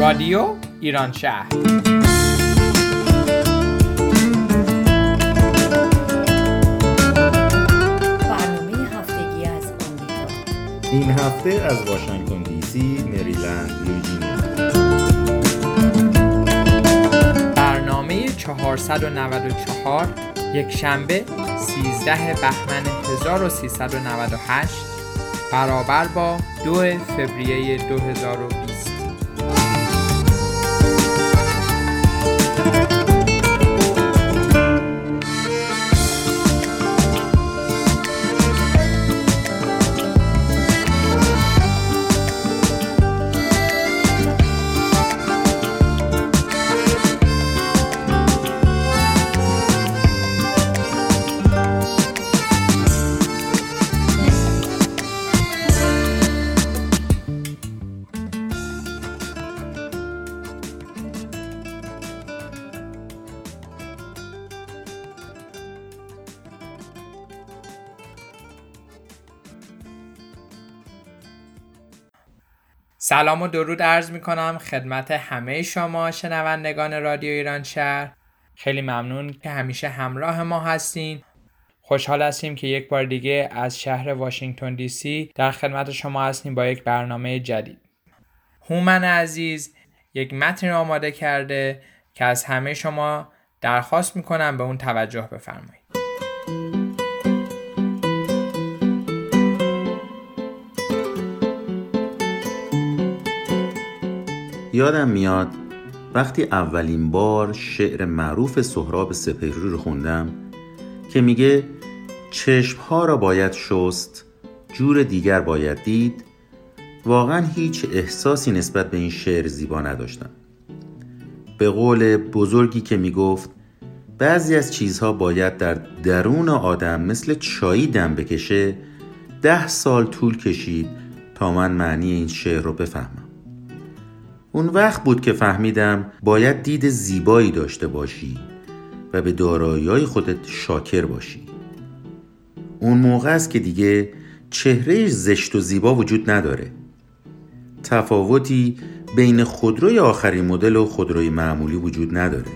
رادیو ایران شهر این هفته از واشنگتن دی سی، مریلند، ویرجینیا برنامه 494 یک شنبه 13 بهمن 1398 برابر با 2 فوریه 2020 سلام و درود عرض می کنم خدمت همه شما شنوندگان رادیو ایران شهر. خیلی ممنون که همیشه همراه ما هستین. خوشحال هستیم که یک بار دیگه از شهر واشنگتن دی سی در خدمت شما هستیم با یک برنامه جدید. هومن عزیز یک متن آماده کرده که از همه شما درخواست می‌کنم به اون توجه بفرمایید. یادم میاد وقتی اولین بار شعر معروف سهراب سپهری رو خوندم که میگه چشمها را باید شست جور دیگر باید دید. واقعا هیچ احساسی نسبت به این شعر زیبا نداشتم. به قول بزرگی که می‌گفت بعضی از چیزها باید در درون آدم مثل چایی دم بکشه ده سال طول کشید تا من معنی این شعر رو بفهمم. اون وقت بود که فهمیدم باید دید زیبایی داشته باشی و به دارایی خودت شاکر باشی. اون موقع است که دیگه چهره زشت و زیبا وجود نداره. تفاوتی بین خودروی آخرین مدل و خودروی معمولی وجود نداره.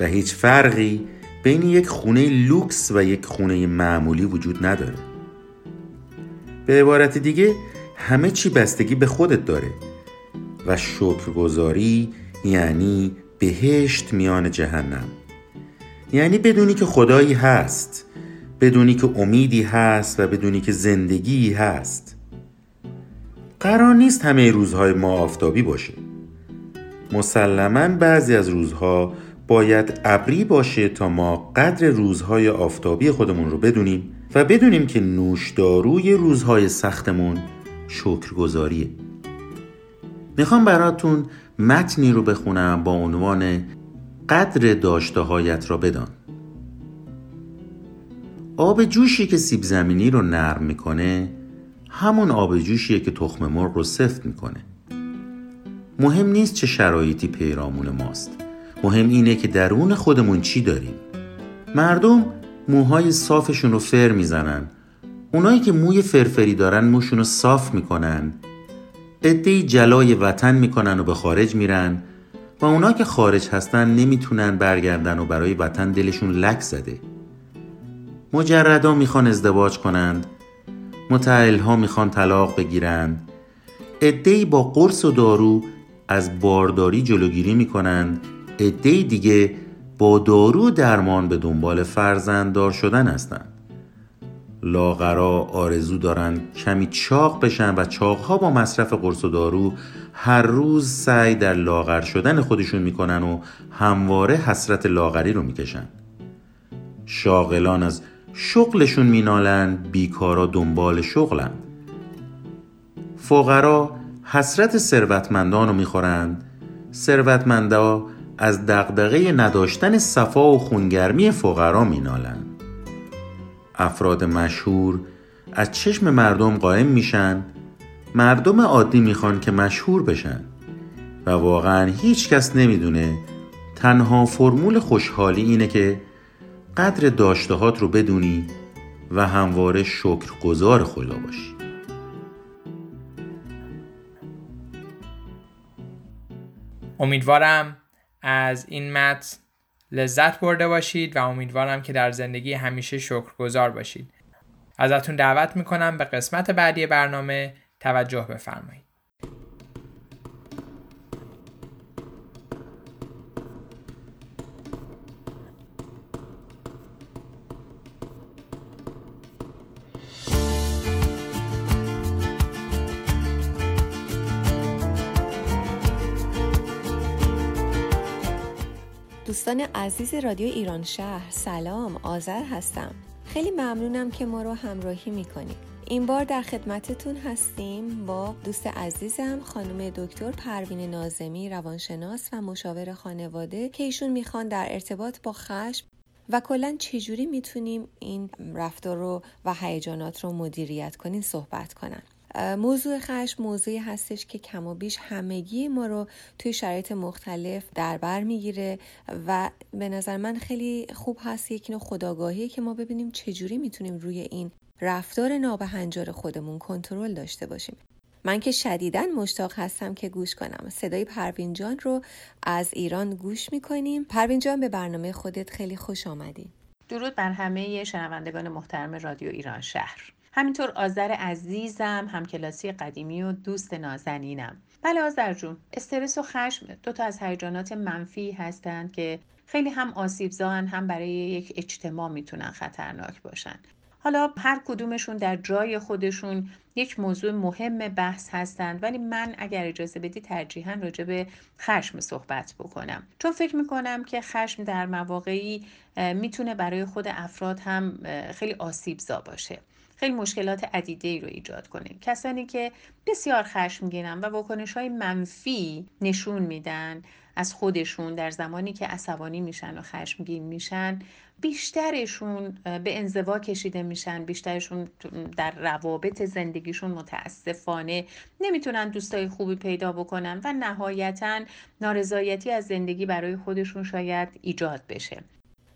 و هیچ فرقی بین یک خونه لوکس و یک خونه معمولی وجود نداره. به عبارت دیگه همه چی بستگی به خودت داره. و شکرگزاری یعنی بهشت میان جهنم. یعنی بدونی که خدایی هست بدونی که امیدی هست و بدونی که زندگی هست. قرار نیست همه روزهای ما آفتابی باشه. مسلما بعضی از روزها باید ابری باشه تا ما قدر روزهای آفتابی خودمون رو بدونیم و بدونیم که نوشداروی روزهای سختمون شکرگزاریه. می‌خوام براتون متنی رو بخونم با عنوان قدر داشته هایت را بدان. آب جوشی که سیب زمینی رو نرم می‌کنه همون آب جوشیه که تخم مرغ رو سفت می‌کنه. مهم نیست چه شرایطی پیرامون ماست. مهم اینه که درون خودمون چی داریم. مردم موهای صافشون رو فر می‌زنن. اونایی که موی فرفری دارن موشون رو صاف می‌کنن. ادهی جلای وطن می‌کنن و به خارج میرن و اونا که خارج هستن نمی‌تونن برگردن و برای وطن دلشون لک زده. مجردا می‌خوان ازدواج کنند متعل ها می‌خوان طلاق بگیرند. ادهی با قرص و دارو از بارداری جلوگیری می‌کنند. ادهی دیگه با دارو درمان به دنبال فرزنددار شدن هستند. لاغرا آرزو دارن کمی چاق بشن و چاقها با مصرف قرص و دارو هر روز سعی در لاغر شدن خودشون می‌کنن و همواره حسرت لاغری رو می‌کشن. شاغلان از شغلشون مینالن بیکارا دنبال شغلن. فقرا حسرت ثروتمندان رو می‌خورند. ثروتمندا از دغدغه نداشتن صفا و خونگرمی فقرا مینالند افراد مشهور از چشم مردم قائم میشن مردم عادی می‌خوان که مشهور بشن و واقعا هیچ کس نمی‌دونه تنها فرمول خوشحالی اینه که قدر داشتهات رو بدونی و همواره شکرگزار خدا باشی. امیدوارم از این متن لذت برده باشید و امیدوارم که در زندگی همیشه شکرگزار باشید. ازتون دعوت می‌کنم به قسمت بعدی برنامه توجه بفرمایید. دوستان عزیز رادیو ایران شهر سلام آذر هستم. خیلی ممنونم که ما رو همراهی می‌کنید. این بار در خدمتتون هستیم با دوست عزیزم خانم دکتر پروین نازمی روانشناس و مشاور خانواده که ایشون می‌خوان در ارتباط با خشم و کلا چجوری می‌تونیم این رفتار رو و هیجانات رو مدیریت کنیم صحبت کنن. موضوع خشم موضوعی هستش که کم و بیش همگی ما رو توی شرایط مختلف در بر می‌گیره و به نظر من خیلی خوب هست یک نوع خداگاهی که ما ببینیم چجوری می‌تونیم روی این رفتار نابهنجار خودمون کنترل داشته باشیم. من که شدیدا مشتاق هستم که گوش کنم. صدای پروین جان رو از ایران گوش می‌کنیم. پروین جان به برنامه خودت خیلی خوش آمدی. درود بر همه شنوندگان محترم رادیو ایران شهر. همینطور آذر عزیزم همکلاسی قدیمی و دوست نازنینم. بله آذر جون استرس و خشم دو تا از هیجانات منفی هستند که خیلی هم آسیبزان هم برای یک اجتماع می‌تونن خطرناک باشن. حالا هر کدومشون در جای خودشون یک موضوع مهم بحث هستند ولی من اگر اجازه بدی ترجیحاً راجع به خشم صحبت بکنم. چون فکر می‌کنم که خشم در مواقعی می‌تونه برای خود افراد هم خیلی آسیبزا باشه. خیلی مشکلات عدیده ای رو ایجاد کنه کسانی که بسیار خشمگینن و واکنش های منفی نشون میدن از خودشون در زمانی که عصبانی میشن و خشمگین میشن بیشترشون به انزوا کشیده میشن بیشترشون در روابط زندگیشون متاسفانه نمی‌تونن دوستای خوبی پیدا بکنن و نهایتا نارضایتی از زندگی برای خودشون شاید ایجاد بشه.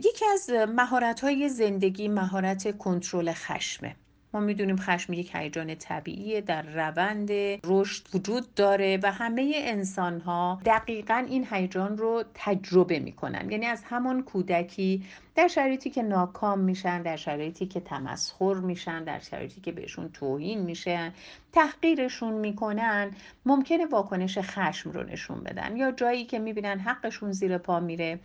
یکی از مهارت های زندگی مهارت کنترل خشمه. ما می‌دونیم خشم یک هیجان طبیعیه در روند رشد وجود داره و همه انسان ها دقیقا این هیجان رو تجربه می‌کنن. یعنی از همان کودکی در شرایطی که ناکام میشن در شرایطی که تمسخر میشن در شرایطی که بهشون توهین میشن تحقیرشون می‌کنن ممکنه واکنش خشم رو نشون بدن یا جایی که می‌بینن حقشون زیر پا میره.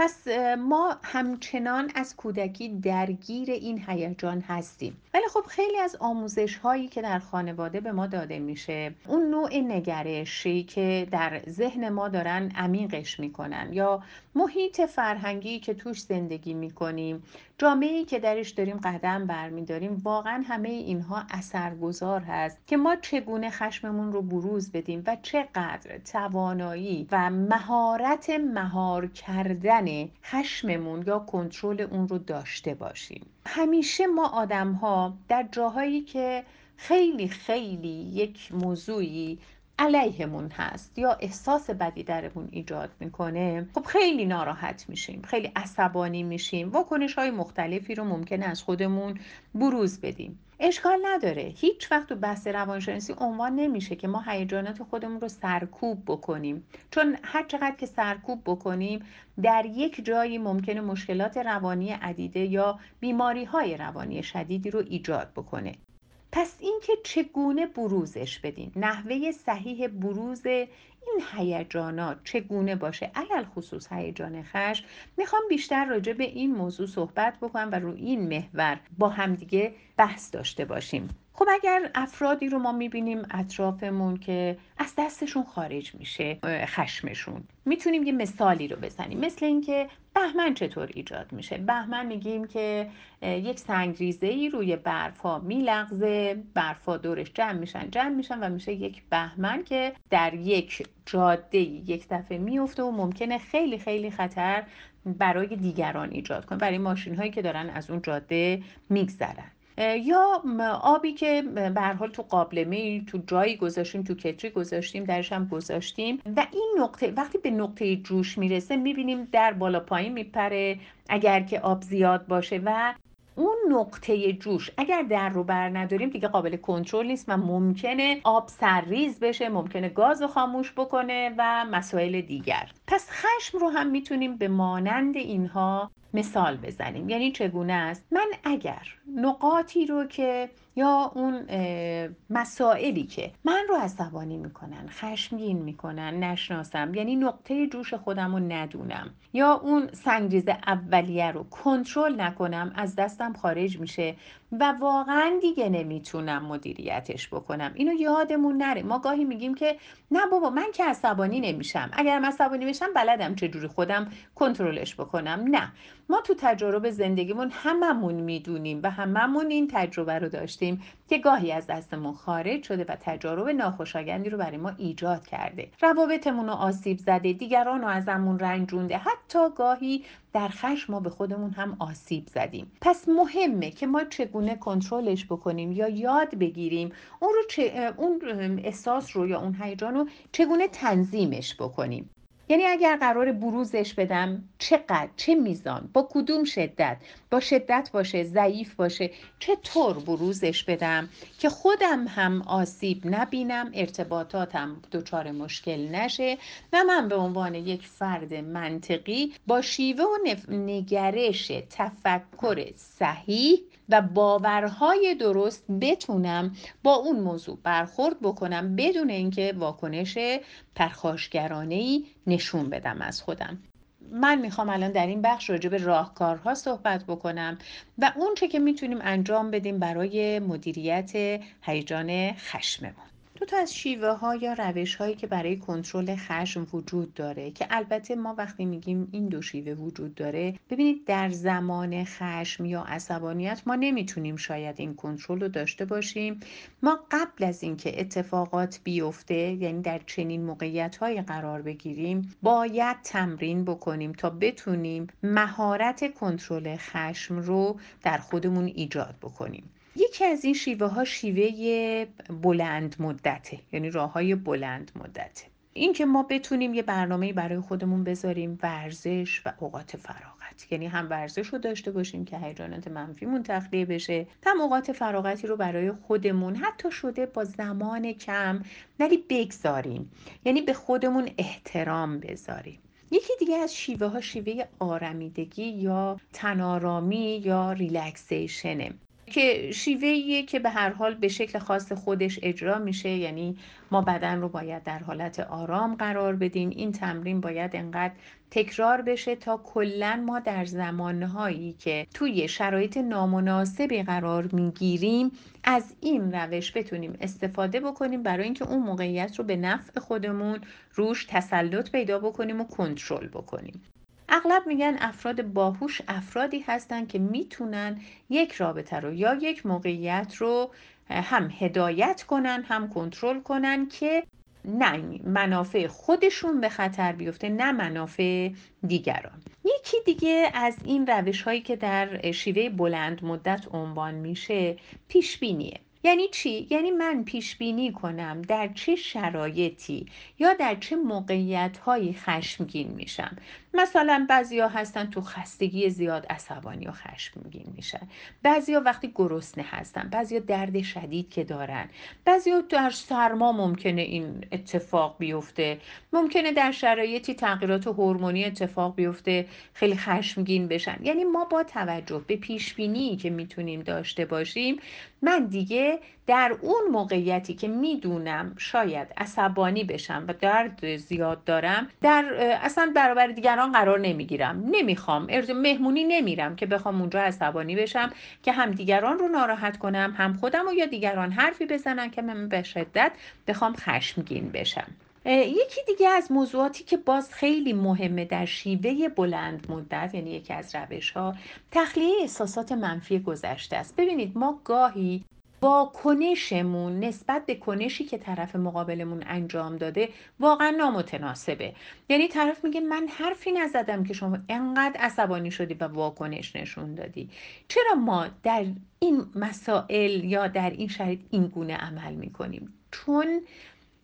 پس ما همچنان از کودکی درگیر این هیجان هستیم. ولی خب خیلی از آموزش هایی که در خانواده به ما داده میشه اون نوع نگرشی که در ذهن ما دارن عمیقش می‌کنن. یا محیط فرهنگی که توش زندگی می‌کنیم جامعه که درش داریم قدم برمیداریم واقعا همه اینها اثرگذار هست که ما چگونه خشممون رو بروز بدیم و چقدر توانایی و مهارت مهار کردن خشممون یا کنترل اون رو داشته باشیم. همیشه ما آدم ها در جاهایی که خیلی خیلی یک موضوعی علیهمون هست یا احساس بدی درمون ایجاد می‌کنه خب خیلی ناراحت میشیم خیلی عصبانی میشیم. واکنش های مختلفی رو ممکنه از خودمون بروز بدیم. اشکال نداره. هیچ وقت تو بحث روانشناسی عنوان نمیشه که ما هیجانات خودمون رو سرکوب بکنیم. چون هر چقدر که سرکوب بکنیم در یک جایی ممکنه مشکلات روانی عدیده یا بیماری های روانی شدیدی رو ایجاد بکنه. پس اینکه چگونه بروزش بدیم نحوه صحیح بروز این هیجانات چگونه باشه؟ علل خصوص هیجان خشم. می‌خوام بیشتر راجع به این موضوع صحبت بکنم و رو این محور با همدیگه بحث داشته باشیم. خب اگر افرادی رو ما می‌بینیم اطرافمون که از دستشون خارج میشه خشمشون می‌تونیم یه مثالی رو بزنیم. مثل اینکه بهمن چطور ایجاد میشه؟ بهمن میگیم که یک سنگریزه ای روی برفا میلغزه برفا دورش جمع میشن جمع میشن و میشه یک بهمن که در یک جاده یک دفعه میفته و ممکنه خیلی خیلی خطر برای دیگران ایجاد کنیم برای ماشین هایی که دارن از اون جاده میگذرن. یا آبی که به حال تو قابلمه تو جایی گذاشتیم تو کتری گذاشتیم درش هم گذاشتیم. و این نقطه وقتی به نقطه جوش می‌رسه می‌بینیم در بالا پایین میپره. اگر که آب زیاد باشه و اون نقطه جوش اگر در رو بر نداریم دیگه قابل کنترل نیست و ممکنه آب سرریز بشه ممکنه گاز رو خاموش بکنه و مسائل دیگر. پس خشم رو هم می‌تونیم به مانند اینها مثال بزنیم. یعنی چگونه است؟ من اگر نقاطی رو که یا اون مسائلی که من رو عصبانی می‌کنن خشمگین می‌کنن نشناسم یعنی نقطه جوش خودم رو ندونم یا اون سنگریز اولیه رو کنترل نکنم از دستم خارج میشه و واقعا دیگه نمی‌تونم مدیریتش بکنم. اینو یادمون نره. ما گاهی میگیم که نه بابا من که عصبانی نمیشم. اگرم عصبانی بشم بلدم چجوری خودم کنترلش بکنم. نه. ما تو تجارب زندگیمون هممون می‌دونیم و هممون این تجربه رو داشتیم. که گاهی از دستمون خارج شده و تجارب ناخوشایندی رو برای ما ایجاد کرده. روابطمون رو آسیب زده دیگران رو ازمون رنجونده حتی گاهی در خشم ما به خودمون هم آسیب زدیم. پس مهمه که ما چگونه کنترلش بکنیم یا یاد بگیریم اون رو چه، اون احساس رو یا اون هیجان رو چگونه تنظیمش بکنیم. یعنی اگر قرار بروزش بدم چقدر؟ چه میزان؟ با کدوم شدت؟ با شدت باشه ضعیف باشه. چطور بروزش بدم؟ که خودم هم آسیب نبینم ارتباطاتم دچار مشکل نشه و من به عنوان یک فرد منطقی با شیوه و نگرش تفکر صحیح و باورهای درست بتونم با اون موضوع برخورد بکنم بدون اینکه واکنش پرخاشگرانه ای نشون بدم از خودم. من می‌خوام الان در این بخش راجع به راهکارها صحبت بکنم و اون که می‌تونیم انجام بدیم برای مدیریت هیجان خشممون. دو تا از شیوه ها یا روش هایی که برای کنترل خشم وجود داره که البته ما وقتی میگیم این دو شیوه وجود داره ببینید در زمان خشم یا عصبانیت ما نمی‌تونیم شاید این کنترل رو داشته باشیم. ما قبل از اینکه اتفاقات بیفته یعنی در چنین موقعیت های قرار بگیریم باید تمرین بکنیم تا بتونیم مهارت کنترل خشم رو در خودمون ایجاد بکنیم. یکی از این شیوه ها شیوه بلند مدته یعنی راه های بلند مدته. این که ما بتونیم یه برنامه برای خودمون بذاریم ورزش و اوقات فراغت. یعنی هم ورزش رو داشته باشیم که هیجانات منفیمون تخلیه بشه هم اوقات فراغتی رو برای خودمون. حتی شده با زمان کم ولی بگذاریم. یعنی به خودمون احترام بذاریم. یکی دیگه از شیوه ها شیوه آرمیدگی یا تنارامی یا ریلکسیشنه. که شیوهیه که به هر حال به شکل خاص خودش اجرا میشه یعنی ما بدن رو باید در حالت آرام قرار بدیم. این تمرین باید انقدر تکرار بشه تا کلا ما در زمانهایی که توی شرایط نامناسبی قرار می‌گیریم از این روش بتونیم استفاده بکنیم برای اینکه اون موقعیت رو به نفع خودمون روش تسلط پیدا بکنیم و کنترل بکنیم. اغلب میگن افراد باهوش افرادی هستند که می‌تونن یک رابطه رو یا یک موقعیت رو هم هدایت کنن هم کنترل کنن که نه منافع خودشون به خطر بیفته نه منافع دیگران. یکی دیگه از این روش هایی که در شیوه بلند مدت عنوان میشه پیش بینیه یعنی چی؟ یعنی من پیش بینی کنم در چه شرایطی یا در چه موقعیت هایی خشمگین میشم. مثلا بعضیا هستن تو خستگی زیاد عصبانی و خشمگین میشن. بعضیا وقتی گرسنه هستن بعضیا درد شدید که دارن. بعضیا در سرما ممکنه این اتفاق بیفته. ممکنه در شرایطی تغییرات هورمونی اتفاق بیفته خیلی خشمگین بشن. یعنی ما با توجه به پیش بینی که می‌تونیم داشته باشیم من دیگه در اون موقعیتی که می‌دونم شاید عصبانی بشم و درد زیاد دارم در اصلا برابر دیگران قرار نمی‌گیرم. نمی‌خوام. مهمونی نمیرم که بخوام اونجا عصبانی بشم که هم دیگران رو ناراحت کنم هم خودم و یا دیگران حرفی بزنن که من به شدت بخوام خشمگین بشم. یکی دیگه از موضوعاتی که باز خیلی مهمه در شیوه بلند مدت یعنی یکی از روش ها تخلیه احساسات منفی گذشته است. ببینید ما گاهی واکنشمون نسبت به کنشی که طرف مقابلمون انجام داده واقعا نامتناسبه. یعنی طرف میگه من حرفی نزدم که شما انقدر عصبانی شدی و واکنش نشون دادی. چرا ما در این مسائل یا در این شرایط این گونه عمل می‌کنیم؟ چون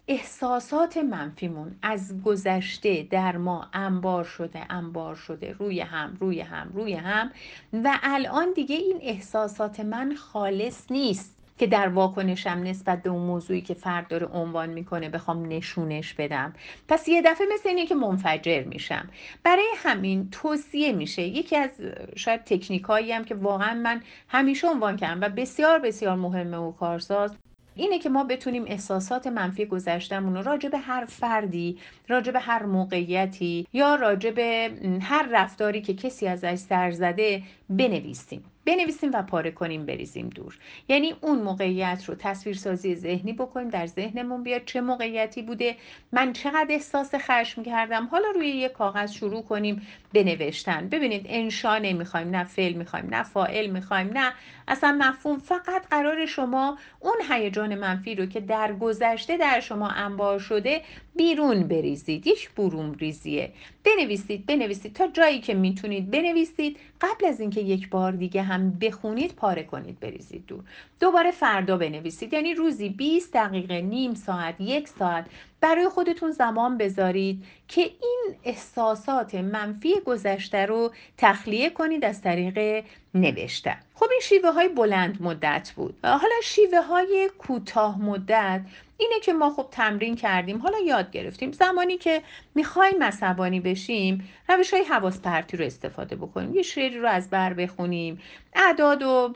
احساسات منفیمون از گذشته در ما انبار شده انبار شده روی هم روی هم روی هم و الان دیگه این احساسات من خالص نیست. که در واکنشم نسبت به اون موضوعی که فرد داره عنوان می‌کنه بخوام نشونش بدم. پس یه دفعه مثل اینه که منفجر میشم. برای همین توصیه میشه. یکی از شاید تکنیک هایی هم که واقعا من همیشه عنوان کردم و بسیار بسیار مهمه و کارساز اینه که ما بتونیم احساسات منفی گذشتمون رو راجع به هر فردی راجع به هر موقعیتی یا راجع به هر رفتاری که کسی ازش سر زده بنویسیم. بنویسیم و پاره کنیم بریزیم دور. یعنی اون موقعیت رو تصویرسازی ذهنی بکنیم در ذهنمون بیاد چه موقعیتی بوده من چقدر احساس خشم کردم. حالا روی یه کاغذ شروع کنیم بنوشتن. ببینید انشا نمی‌خوایم نه فعل می‌خوایم نه فاعل می‌خوایم نه اصلا مفهوم. فقط قرار شما اون هیجان منفی رو که در گذشته در شما انبار شده بیرون بریزید یک برون ریزیه بنویسید بنویسید تا جایی که می‌تونید بنویسید قبل از اینکه یک بار دیگه هم بخونید پاره کنید بریزید دور دوباره فردا بنویسید یعنی روزی 20 دقیقه نیم ساعت یک ساعت برای خودتون زمان بذارید که این احساسات منفی گذشته رو تخلیه کنید از طریق نوشتن خب این شیوه های بلند مدت بود حالا شیوه های کوتاه مدت اینه که ما خب تمرین کردیم حالا یاد گرفتیم. زمانی که می‌خوایم عصبانی بشیم روش های حواس پرتی رو استفاده بکنیم. یه شعری رو از بر بخونیم. اعداد و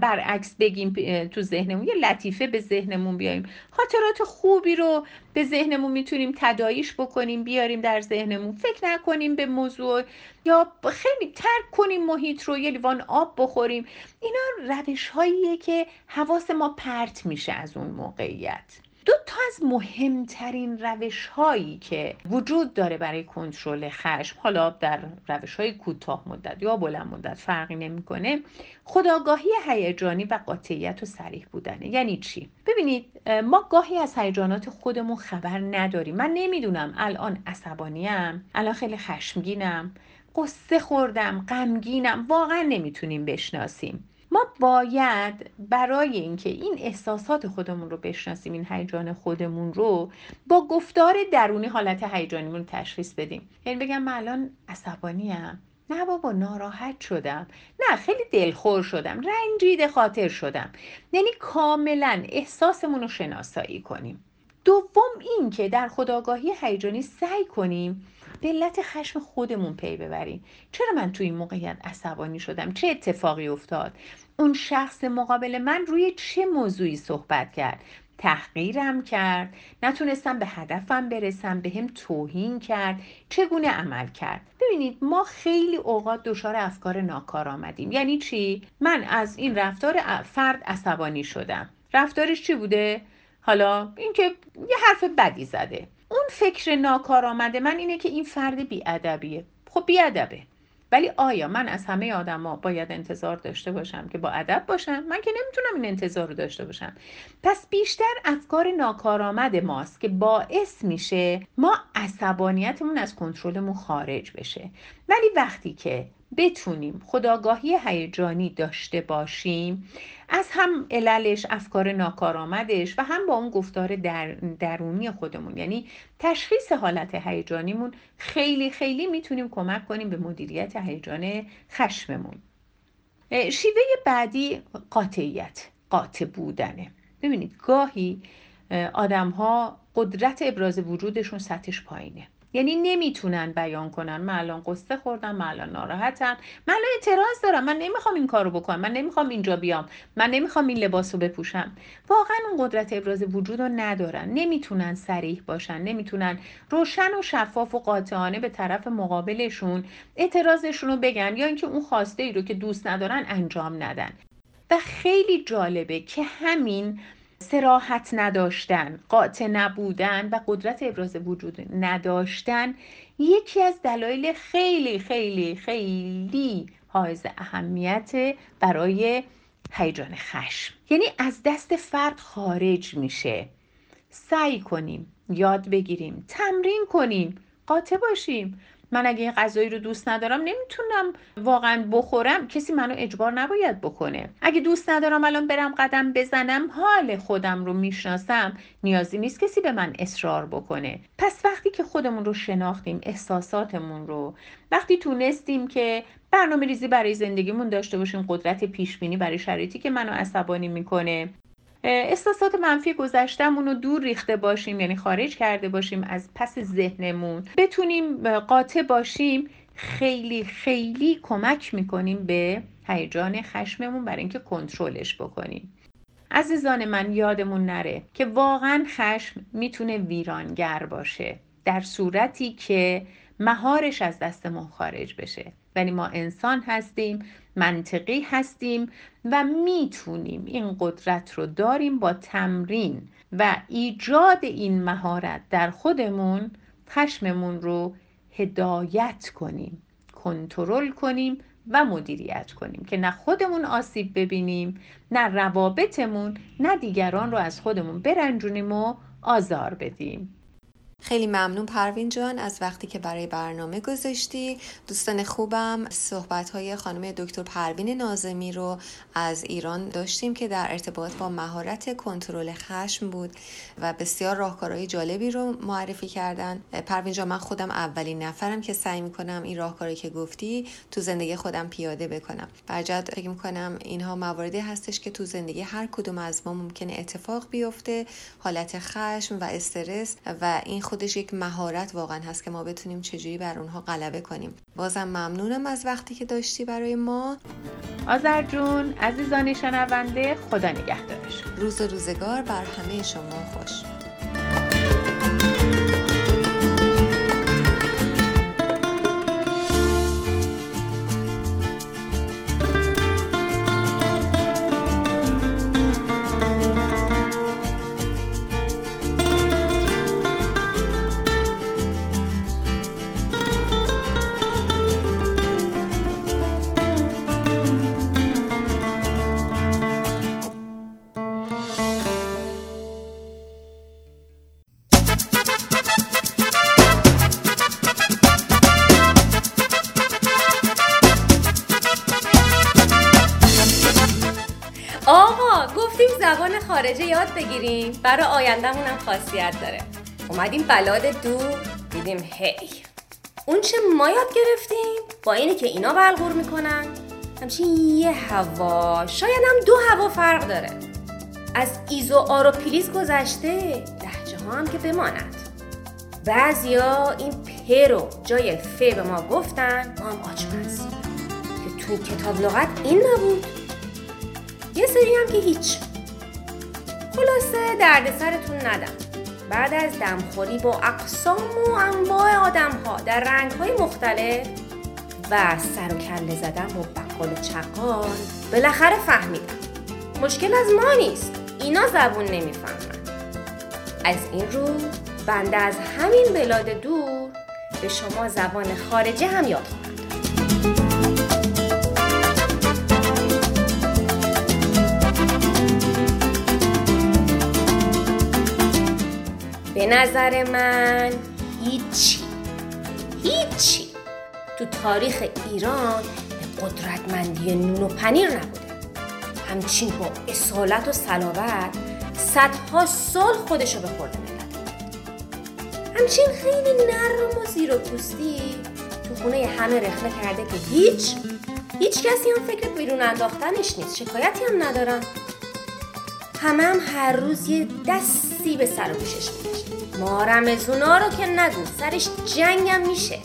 برعکس بگیم تو ذهنمون. یه لطیفه به ذهنمون بیاریم. خاطرات خوبی رو به ذهنمون می‌تونیم تداییش بکنیم بیاریم در ذهنمون. فکر نکنیم به موضوع یا خیلی ترک کنیم محیط رو یه لیوان آب بخوریم. اینا روش هاییه که حواس ما پرت میشه از اون موقعیت. دو تا از مهمترین روش هایی که وجود داره برای کنترل خشم حالا در روش های کوتاه مدت یا بلند مدت فرقی نمی‌کنه خداگاهی هیجانی و قاطعیت و سریح بودنه. یعنی چی؟ ببینید ما گاهی از هیجانات خودمون خبر نداریم. من نمی‌دونم الان عصبانیم الان خیلی خشمگینم قصه خوردم غمگینم واقعا نمی‌تونیم بشناسیم. ما باید برای اینکه این احساسات خودمون رو بشناسیم این هیجان خودمون رو با گفتار درونی حالت هیجانیمون رو تشخیص بدیم. یعنی بگم من الان عصبانیم. نه بابا ناراحت شدم. نه خیلی دلخور شدم. رنجیده خاطر شدم. یعنی کاملا احساسمون رو شناسایی کنیم. دوم این که در خداگاهی هیجانی سعی کنیم به علت خشم خودمون پی ببریم. چرا من توی این موقعیت عصبانی شدم؟ چه اتفاقی افتاد؟ اون شخص مقابل من روی چه موضوعی صحبت کرد؟ تحقیرم کرد. نتونستم به هدفم برسم به هم توهین کرد. چگونه عمل کرد؟ ببینید ما خیلی اوقات دچار افکار ناکار آمدیم. یعنی چی؟ من از این رفتار فرد عصبانی شدم. رفتارش چی بوده؟ حالا اینکه یه حرف بدی زده. اون فکر ناکار آمده من اینه که این فرد بیادبیه. خب بیادبه. ولی آیا من از همه آدما باید انتظار داشته باشم که با ادب باشم؟ من که نمی‌تونم این انتظار رو داشته باشم. پس بیشتر افکار ناکارآمد ماست که باعث میشه ما عصبانیتمون از کنترلمون خارج بشه. ولی وقتی که بتونیم خداگاهی هیجانی داشته باشیم از هم عللش افکار ناکارآمدش و هم با اون گفتار در درونی خودمون. یعنی تشخیص حالت هیجانیمون خیلی خیلی می‌تونیم کمک کنیم به مدیریت هیجان خشممون. شیوه بعدی قاطعیت قاطع بودنه. ببینید گاهی آدم ها قدرت ابراز وجودشون سطحش پایینه. یعنی نمی‌تونن بیان کنن. من الان قصه خوردم من الان ناراحتم. من الان اعتراض دارم. من نمی‌خوام این کارو بکنم. من نمی‌خوام اینجا بیام. من نمی‌خوام این لباس رو بپوشم. واقعا اون قدرت ابراز وجود ندارن. نمی‌تونن سریح باشن. نمی‌تونن روشن و شفاف و قاطعانه به طرف مقابلشون اعتراضشون رو بگن یا اینکه اون خواسته ای رو که دوست ندارن انجام ندن. و خیلی جالبه که همین سراحت نداشتن قاطع نبودن و قدرت ابراز وجود نداشتن یکی از دلایل خیلی خیلی خیلی حائز اهمیت برای هیجان خشم. یعنی از دست فرد خارج میشه. سعی کنیم یاد بگیریم تمرین کنیم قاطع باشیم. من اگه غذایی رو دوست ندارم نمی‌تونم واقعا بخورم. کسی منو اجبار نباید بکنه. اگه دوست ندارم الان برم قدم بزنم حال خودم رو می‌شناسم. نیازی نیست کسی به من اصرار بکنه. پس وقتی که خودمون رو شناختیم احساساتمون رو وقتی تونستیم که برنامه ریزی برای زندگیمون داشته باشیم قدرت پیش بینی برای شرایطی که منو عصبانی می‌کنه. احساسات منفی گذشتمون رو دور ریخته باشیم یعنی خارج کرده باشیم از پس ذهنمون. بتونیم قاطع باشیم خیلی خیلی کمک می‌کنیم به هیجان خشممون برای اینکه کنترلش بکنیم. عزیزان من یادمون نره که واقعا خشم می‌تونه ویرانگر باشه در صورتی که مهارش از دستمون خارج بشه. ولی ما انسان هستیم منطقی هستیم و می‌تونیم این قدرت رو داریم با تمرین و ایجاد این مهارت در خودمون خشممون رو هدایت کنیم کنترل کنیم و مدیریت کنیم که نه خودمون آسیب ببینیم نه روابطمون نه دیگران رو از خودمون برنجونیم و آزار بدیم. خیلی ممنون پروین جان از وقتی که برای برنامه گذاشتی. دوستان خوبم صحبت های خانم دکتر پروین نازمی رو از ایران داشتیم که در ارتباط با مهارت کنترل خشم بود و بسیار راهکارهای جالبی رو معرفی کردن. پروین جان من خودم اولین نفرم که سعی می‌کنم این راهکاری که گفتی تو زندگی خودم پیاده بکنم. برجد فکر می‌کنم اینها مواردی هستش که تو زندگی هر کدوم از ما ممکنه اتفاق بیفته حالت خشم و استرس و این خودش یک مهارت واقعا هست که ما بتونیم چجوری بر اونها غلبه کنیم. بازم ممنونم از وقتی که داشتی برای ما. آذر جون عزیزان شنونده خدا نگهدارش روز روزگار بر همه شما خوش. برای آیندهمون هم خاصیت داره. اومدیم بلاد دور دیدیم هی. اون چه ما یاد گرفتیم؟ با اینه که اینا بلغور می‌کنن. همچین یه هوا. شاید هم دو هوا فرق داره. از ایزو آروپیلیز گذشته لحجه ها هم که بماند. بعضیا این پ رو جای ف به ما گفتن ما هم آچمز که تو کتاب لغت این نبود. یه سری هم که هیچ. خلاصه دردسرتون ندم. بعد از دمخوری با اقسام و انواع آدم ها در رنگ های مختلف و سر و کله زدن با بقال و چقال بالاخره فهمیدم. مشکل از ما نیست. اینا زبون نمی‌فهمن. از این رو بنده از همین بلاد دور به شما زبان خارجه هم یاد خواهم. به نظر من هیچی هیچی تو تاریخ ایران به قدرتمندی نون و پنیر نبوده. همچین با اصالت و سلاوت صدها سال خودشو به خورده همچین خیلی نرم و زیر و پوستی تو خونه همه رخنه کرده که هیچ هیچ کسی هم فکر بیرون انداختنش نیست. شکایتی هم ندارم. همه هم هر روز یه دستی به سر و پیشش ما رمزونا رو که نگو سرش جنگم میشه.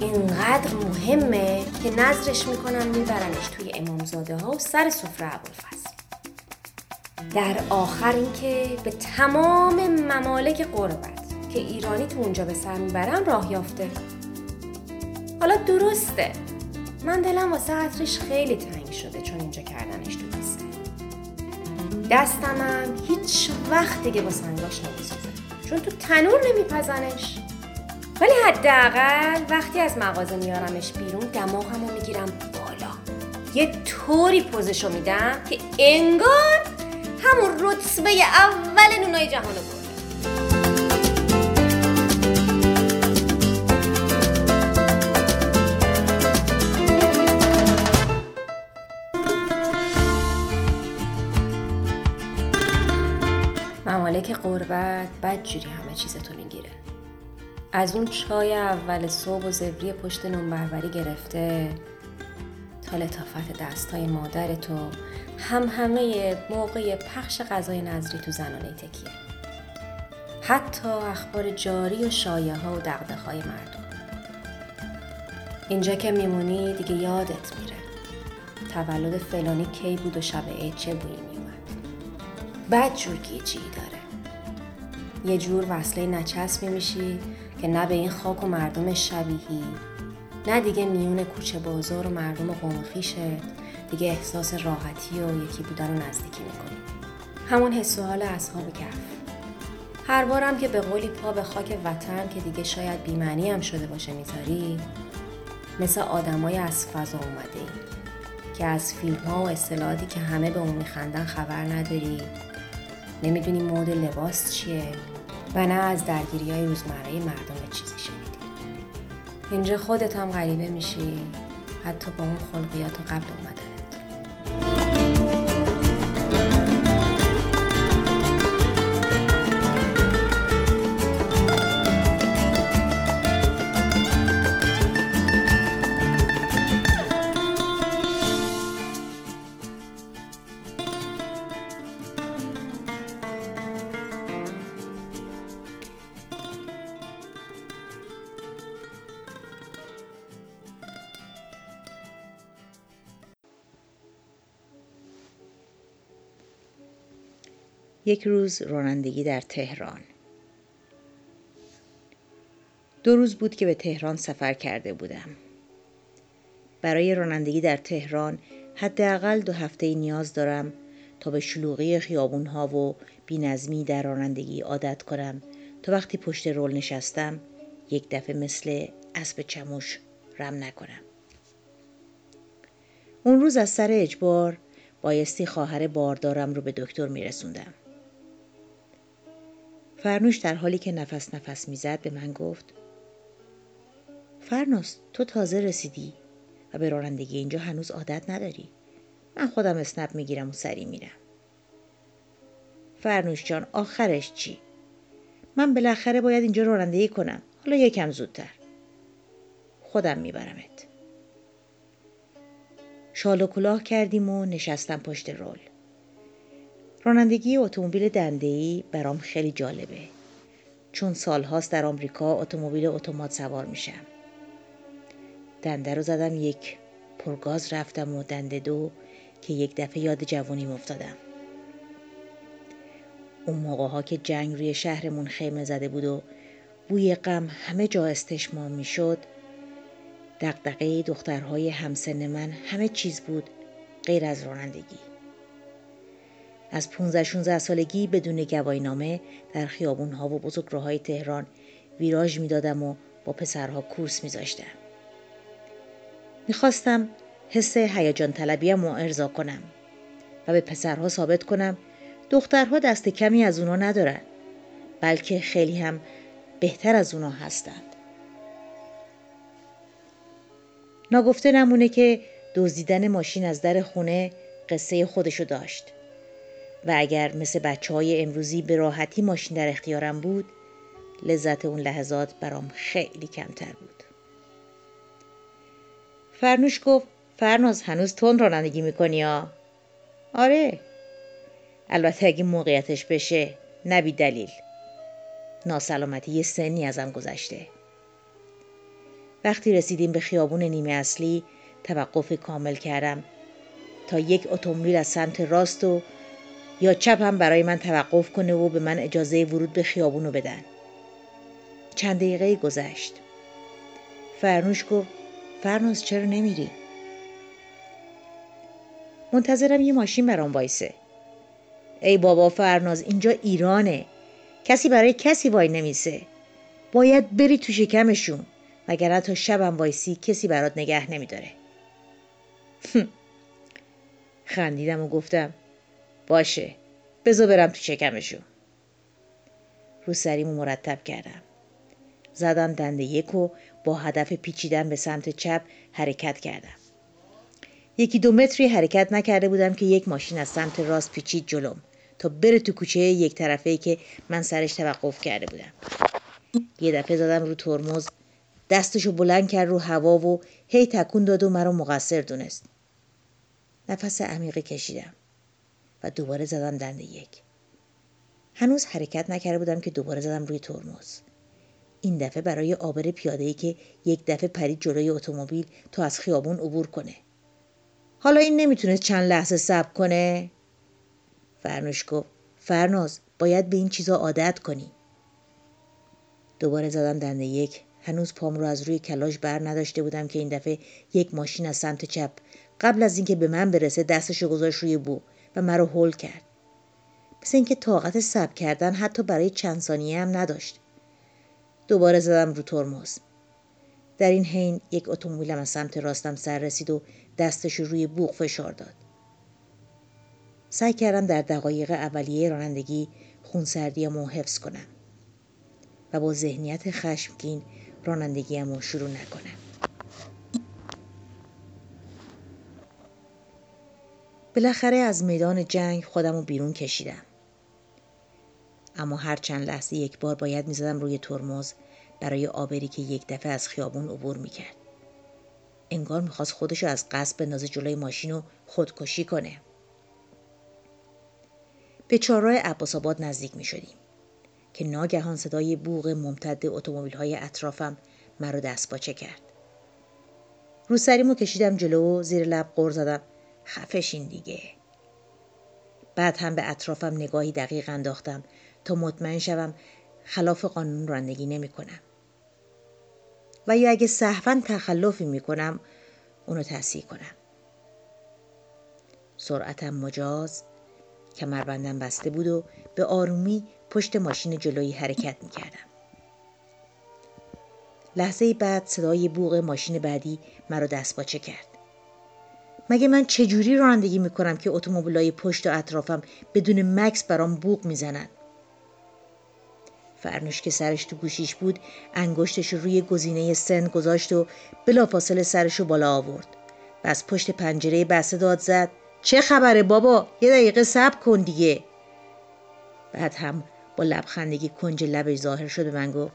اینقدر مهمه که نظرش می‌کنن میبرنش توی امامزاده ها و سر سفره ابوالفضل. در آخر اینکه به تمام ممالک قربت که ایرانی تو اونجا به سر می‌برن راه یافته. حالا درسته. من دلم واسه عطرش خیلی تنگ دستمم هیچ وقت دیگه با سنگاش نمیسوزه چون تو تنور نمیپزنش. ولی حداقل وقتی از مغازه میارمش بیرون دماغمو می‌گیرم بالا. یه طوری پوزشو میدم که انگار همون رتبه اول نونای جهانو برده ممالک قربت بد جوری همه چیزتو می‌گیره. از اون چای اول صبح و زبری پشت نون بربری گرفته تا لطافت دستای مادر تو هم همه موقع پخش غذای نظری تو زنانه تکیه. حتی اخبار جاری و شایه ها و دقدقه های مردم. اینجا که میمونی دیگه یادت میره. تولد فلانی کی بود و شب عید چه بویی میومد بد جور گیجی داره یه جور وصله نچسبی میشی که نه به این خاک و مردم شبیهی. نه دیگه میون کوچه بازار و مردم قوم دیگه احساس راحتی و یکی بودن رو نزدیکی می‌کنی. همون حس و حال اصحاب کف هر بارم که به قولی پا به خاک وطن که دیگه شاید بیمعنی هم شده باشه می‌ذاری مثل آدمای از فضا اومده ای. که از فیلم ها و اصطلاحاتی که همه به اون میخندن خبر نداری. نمی‌دونی مود لباس چیه. و نه از درگیری های روزمره مردم چیزی شنیدی. اینجا خودت هم غریبه میشی. حتی با اون خلقیات قبل اومدنت یک روز رانندگی در تهران. دو روز بود که به تهران سفر کرده بودم. برای رانندگی در تهران حداقل دو هفته نیاز دارم تا به شلوغی خیابون ها و بینظمی در رانندگی عادت کنم تا وقتی پشت رول نشستم یک دفعه مثل اسب چموش رم نکنم. اون روز از سر اجبار بایستی خواهر باردارم رو به دکتر میرسوندم. فرنوش در حالی که نفس نفس می‌زد به من گفت فرناس تو تازه رسیدی و به رانندگی اینجا هنوز عادت نداری. من خودم اسنپ می‌گیرم و سری میرم. فرنوش جان آخرش چی؟ من بالاخره باید اینجا رانندگی کنم. حالا یکم زودتر. خودم میبرمت. شال و کلاه کردیم و نشستم پشت رول. رانندگی اتومبیل دنده‌ای برام خیلی جالبه. چون سالهاست در آمریکا اتومبیل اتومات سوار میشم. دنده رو زدم یک پرگاز رفتم و دنده دو که یک دفعه یاد جوانی افتادم. اون موقع ها که جنگ روی شهرمون خیمه زده بود و بوی غم همه جا استشمام می‌شد دقدقه دخترهای همسن من همه چیز بود غیر از رانندگی. از 15 16 سالگی بدون گواهینامه در خیابون ها و بزرگراهای تهران ویراژ می‌دادم و با پسرها کورس میذاشتم. می‌خواستم حس هیجان طلبیم رو ارضا کنم و به پسرها ثابت کنم دخترها دست کمی از اونا ندارن بلکه خیلی هم بهتر از اونا هستند. ناگفته نمونه که دزدیدن ماشین از در خونه قصه خودشو داشت. و اگر مثل بچه های امروزی به راحتی ماشین در اختیارم بود لذت اون لحظات برام خیلی کمتر بود. فرنوش گفت فرناز هنوز تون رانندگی می‌کنی ها؟ آره. البته اگه موقعیتش بشه نبی دلیل. ناسلامتی یه سنی ازم گذشته. وقتی رسیدیم به خیابون نیمه اصلی توقف کامل کردم تا یک اتومبیل از سمت راست و یا چپ هم برای من توقف کنه و به من اجازه ورود به خیابونو بدن. چند دقیقه گذشت. فرنوش گفت فرناز چرا نمیری؟ منتظرم یه ماشین برام وایسه. ای بابا فرناز اینجا ایرانه. کسی برای کسی وای نمیسه. باید بری تو شکمشون. وگرنه تا شبم وایسی کسی برات نگه نمیداره. خندیدم و گفتم باشه. بذار برم تو شکمشو. رو سریمو مرتب کردم. زدم دنده یک و با هدف پیچیدن به سمت چپ حرکت کردم. یکی دو متری حرکت نکرده بودم که یک ماشین از سمت راست پیچید جلوم. تا بره تو کوچه یک طرفه که من سرش توقف کرده بودم. یه دفعه زدم رو ترمز. دستشو بلند کرد رو هوا و هی تکون داد و مرا مقصر دونست. نفس عمیقی کشیدم. و دوباره زدم دنده یک. هنوز حرکت نکرده بودم که دوباره زدم روی ترمز. این دفعه برای آبر پیاده ای که یک دفعه پرید جلوی اتومبیل تا از خیابون عبور کنه. حالا این نمی‌تونست چند لحظه صبر کنه؟ فرنوش گفت فرناز باید به این چیزا عادت کنی. دوباره زدم دنده یک. هنوز پام رو از روی کلاش بر نداشته بودم که این دفعه یک ماشین از سمت چپ قبل از اینکه به من برسه دستشو گذاشت روی بو. و مرا هول کرد. مثل اینکه طاقت سب کردن حتی برای چند ثانیه هم نداشت. دوباره زدم رو ترمز. در این حین یک اتومبیلم از سمت راستم سر رسید و دستش روی بوق فشار داد. سعی کردم در دقایق اولیه رانندگی خونسردیمو حفظ کنم و با ذهنیت خشمگین رانندگیم رو شروع نکنم. بالاخره از میدان جنگ خودم رو بیرون کشیدم. اما هر چند لحظه یک بار باید می‌زدم روی ترمز برای آبری که یک دفعه از خیابون عبور می‌کرد. انگار می‌خواست خودشو از قصد بندازه جلوی ماشین و خودکشی کنه. به چهارراه عباس آباد نزدیک می شدیم که ناگهان صدای بوغ ممتد اتومبیل های اطرافم مرا دست باچه کرد. روسریمو کشیدم جلو و زیر لب قر زدم. خفشین دیگه. بعد هم به اطرافم نگاهی دقیق انداختم تا مطمئن شوم خلاف قانون رانندگی نمی کنم. و یا اگه صحفا تخلفی می کنم اونو تصحیح کنم. سرعتم مجاز کمربندم بسته بود و به آرومی پشت ماشین جلویی حرکت می کردم. لحظه بعد صدای بوغ ماشین بعدی مرا دست باچه کرد. مگه من چجوری رانندگی می‌کنم که اتومبیلای پشت و اطرافم بدون مکس برام بوغ می‌زنن؟ فرنوش که سرش تو گوشیش بود انگشتش روی گزینه سن گذاشت و بلافاصله سرش رو بالا آورد. و از پشت پنجره بسته داد زد. چه خبره بابا؟ یه دقیقه صبر کن دیگه. بعد هم با لبخندگی کنج لبش ظاهر شد به من گفت.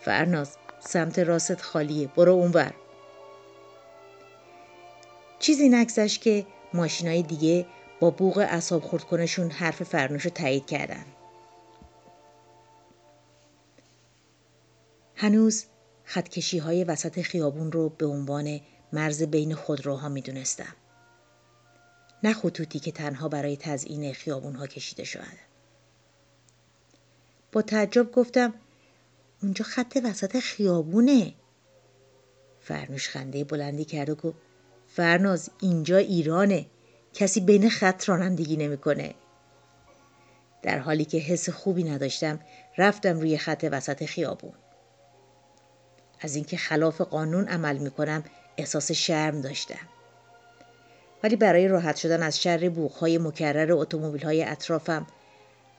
فرناز سمت راست خالیه. برو اونور. چیزی نگذشت که ماشینای دیگه با بوغ اصاب خورد کنشون حرف فرنوش رو تایید کردن هنوز خطکشی های وسط خیابون رو به عنوان مرز بین خودروها می دونستم. نه خطوطی که تنها برای تزیین خیابون ها کشیده شده. با تعجب گفتم اونجا خط وسط خیابونه فرنوش خنده بلندی کرد و گفت فرناز اینجا ایرانه. کسی بین خط رانندگی نمی‌کنه. در حالی که حس خوبی نداشتم رفتم روی خط وسط خیابون. از اینکه خلاف قانون عمل می‌کنم احساس شرم داشتم. ولی برای راحت شدن از شر بوغهای مکرر اتومبیل های اطرافم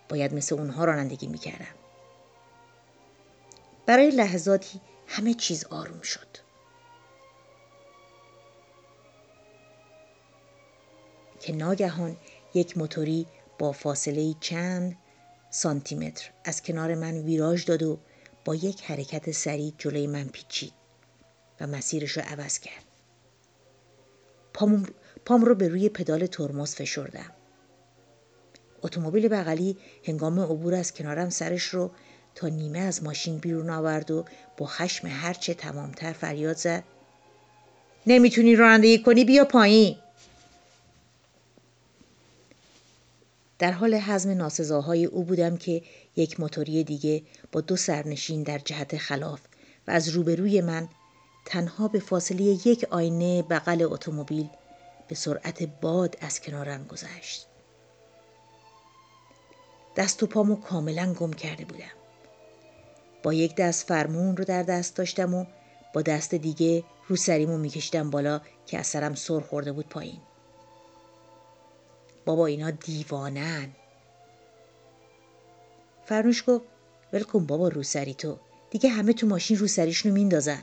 باید مثل اونها رانندگی می‌کردم. برای لحظاتی همه چیز آروم شد. که ناگهان یک موتوری با فاصله چند سانتیمتر از کنار من ویراژ داد و با یک حرکت سریع جلوی من پیچید و مسیرش رو عوض کرد. پام, پام رو به روی پدال ترمز فشردم. اتومبیل بغلی هنگام عبور از کنارم سرش رو تا نیمه از ماشین بیرون آورد و با خشم هرچه تمامتر فریاد زد نمی‌تونی رانندگی کنی بیا پایین در حال حزم ناسزاهای او بودم که یک موتوری دیگه با دو سرنشین در جهت خلاف و از روبروی من تنها به فاصله یک آینه بغل اتومبیل به سرعت باد از کنارم گذشت. دست و پامو کاملا گم کرده بودم. با یک دست فرمون رو در دست داشتم و با دست دیگه رو سریمو میکشیدم بالا که از سرم سر خورده بود پایین. بابا اینا دیوانن. فرنوش گفت ولکن بابا روسری تو. دیگه همه تو ماشین روسریشونو میندازن.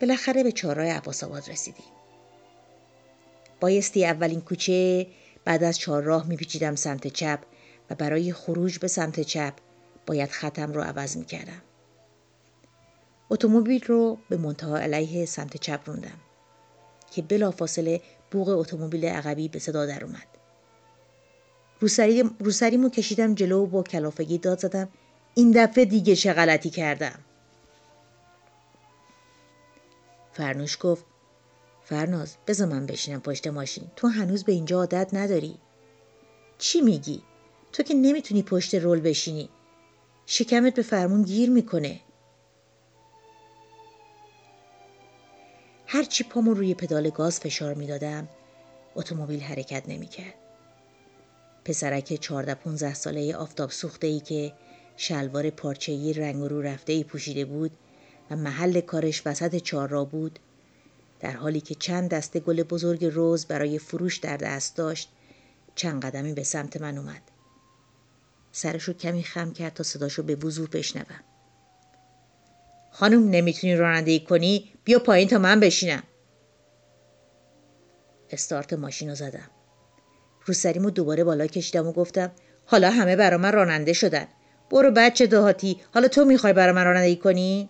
بالاخره به چهارراه عباس آباد رسیدیم. بایستی اولین کوچه بعد از چهارراه میپیچیدم سمت چپ و برای خروج به سمت چپ باید خطم رو عوض می‌کردم. اتومبیل رو به منتها علیه سمت چپ روندم که بلافاصله بوغ اتومبیل عقبی به صدا در اومد. روسری روسریمو کشیدم جلو و با کلافگی داد زدم. این دفعه دیگه چه غلطی کردم؟ فرنوش گفت فرناز بذار من بشینم پشت ماشین. تو هنوز به اینجا عادت نداری. چی میگی؟ تو که نمی‌تونی پشت رول بشینی. شکمت به فرمون گیر می‌کنه. هرچی پامو روی پدال گاز فشار می‌دادم. اتومبیل حرکت نمی‌کرد. پسرک 14 15 ساله آفتاب سوخته ای که شلوار پارچه‌ای رنگ رو رفته ای پوشیده بود و محل کارش وسط چهارراه بود در حالی که چند دسته گل بزرگ روز برای فروش در دست داشت چند قدمی به سمت من اومد. سرشو کمی خم کرد تا صداشو به وضوح بشنوم. خانم نمی‌تونی رانندگی کنی؟ بیا پایین تا من بشینم. استارت ماشین رو زدم. روسریمو دوباره بالا کشیدم و گفتم حالا همه برا من راننده شدن. برو بچه دهاتی حالا تو می‌خوای برا من رانندگی کنی؟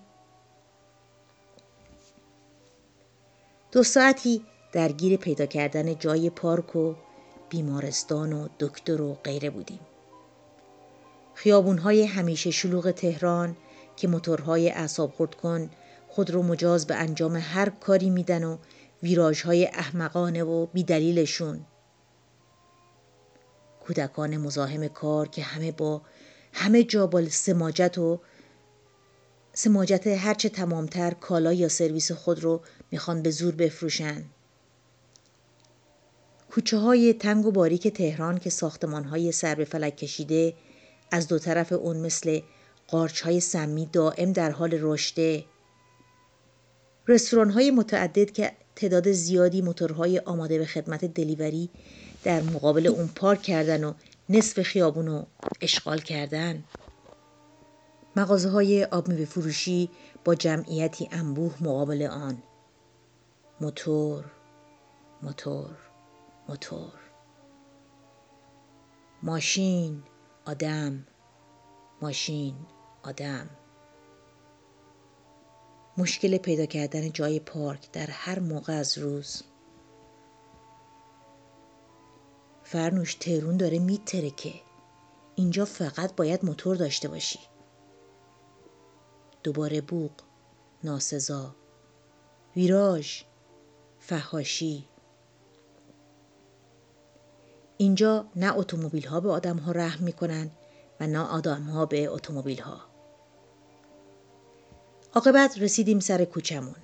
دو ساعتی درگیر پیدا کردن جای پارک و بیمارستان و دکتر و غیره بودیم. خیابونهای همیشه شلوغ تهران که موتورهای اعصاب خورد کن خود رو مجاز به انجام هر کاری میدن و ویراژهای احمقانه و بیدلیلشون کودکان مزاحم کار که همه با همه جا با سماجت و سماجت هرچه تمامتر کالا یا سرویس خود رو می‌خوان به زور بفروشن. کوچه های تنگ و باریک تهران که ساختمان های سر به فلک کشیده از دو طرف اون مثل قارچ های سمی دائم در حال رشده. رستوران های متعدد که تعداد زیادی موتورهای آماده به خدمت دلیوری در مقابل اون پارک کردن و نصف خیابون رو اشغال کردن. مغازه های آب فروشی با جمعیتی انبوه مقابل آن. موتور موتور موتور. ماشین آدم ماشین. آدم. مشکل پیدا کردن جای پارک در هر موقع از روز. فرنوش ترون داره میترکه اینجا فقط باید موتور داشته باشی. دوباره بوق ناسزا ویراژ فهاشی اینجا نه اتومبیل ها به آدم ها رحم می‌کنن و نه آدم ها به اتومبیل ها عاقبت رسیدیم سر کوچمون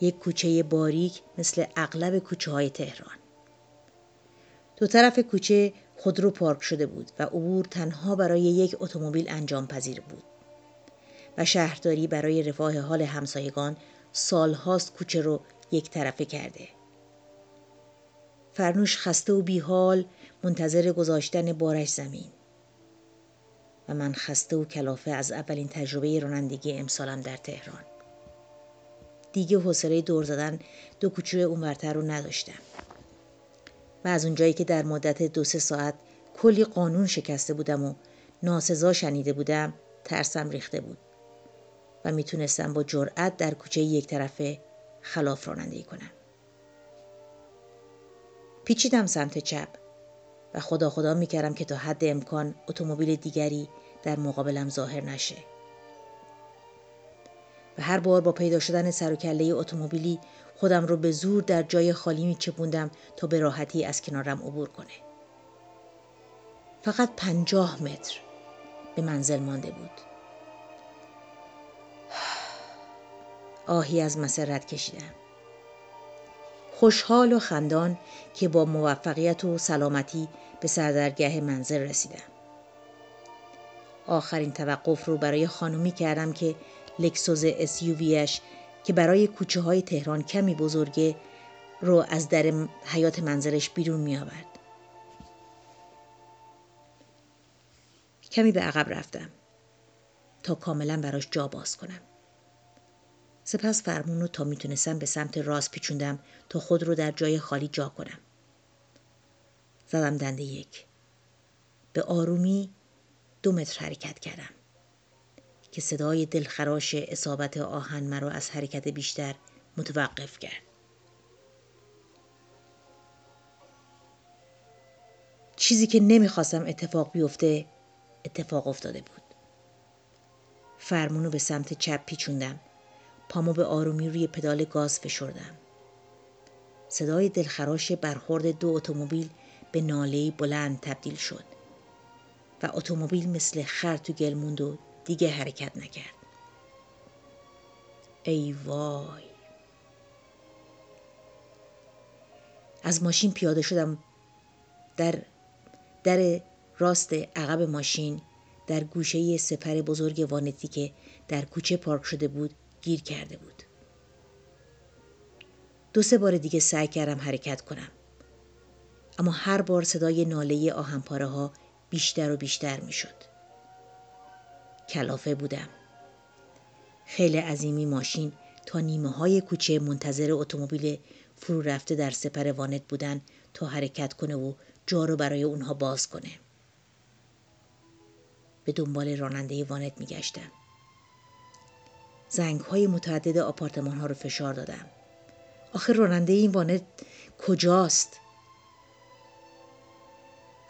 یک کوچه باریک مثل اغلب کوچه های تهران دو طرف کوچه خودرو پارک شده بود و عبور تنها برای یک اتومبیل انجام پذیر بود و شهرداری برای رفاه حال همسایگان سالهاست کوچه رو یک طرفه کرده. فرنوش خسته و بیحال منتظر گذاشتن بارش زمین. و من خسته و کلافه از اولین تجربه رانندگی امسالم در تهران. دیگه حوصله دور زدن دو کوچه اونورتر رو نداشتم. و از اونجایی که در مدت دو سه ساعت کلی قانون شکسته بودم و ناسزا شنیده بودم ترسم ریخته بود. و می‌تونستم با جرأت در کوچه یک طرفه خلاف رانندگی کنم. پیچیدم سمت چپ و خدا خدا می‌کردم که تا حد امکان اتومبیل دیگری در مقابلم ظاهر نشه. و هر بار با پیدا شدن سر و کله اتومبیلی خودم رو به زور در جای خالی میچپوندم تا به راحتی از کنارم عبور کنه. فقط پنجاه متر به منزل مانده بود. آهی از مسرت کشیدم. خوشحال و خندان که با موفقیت و سلامتی به سردرگه منزل رسیدم. آخرین توقف رو برای خانومی کردم که لکسوز اسیوویش که برای کوچه های تهران کمی بزرگه رو از در حیات منزلش بیرون می آورد. کمی به عقب رفتم تا کاملا براش جا باز کنم. سپس فرمون رو تا می‌تونستم به سمت راست پیچوندم تا خود رو در جای خالی جا کنم. زدم دنده یک. به آرومی دو متر حرکت کردم که صدای دلخراش اصابت آهن مرا از حرکت بیشتر متوقف کرد. چیزی که نمی‌خواستم اتفاق بیفته اتفاق افتاده بود. فرمونو به سمت چپ پیچوندم. پامو به آرومی روی پدال گاز فشردم. صدای دلخراش برخورد دو اتومبیل به ناله بلند تبدیل شد و اتومبیل مثل خر تو گل موند و دیگه حرکت نکرد. ای وای از ماشین پیاده شدم در در راست عقب ماشین در گوشه سپر بزرگ وانتی که در کوچه پارک شده بود گیر کرده بود. دو سه بار دیگه سعی کردم حرکت کنم. اما هر بار صدای ناله آهنپاره ها بیشتر و بیشتر می شد. کلافه بودم. خیلی عظیمی ماشین تا نیمه های کوچه منتظر اتومبیل فرو رفته در سپر وانت بودن تا حرکت کنه و جا رو برای اونها باز کنه. به دنبال راننده وانت میگشتم. زنگ های متعدد آپارتمان ها رو فشار دادم. آخه راننده این وانت کجاست؟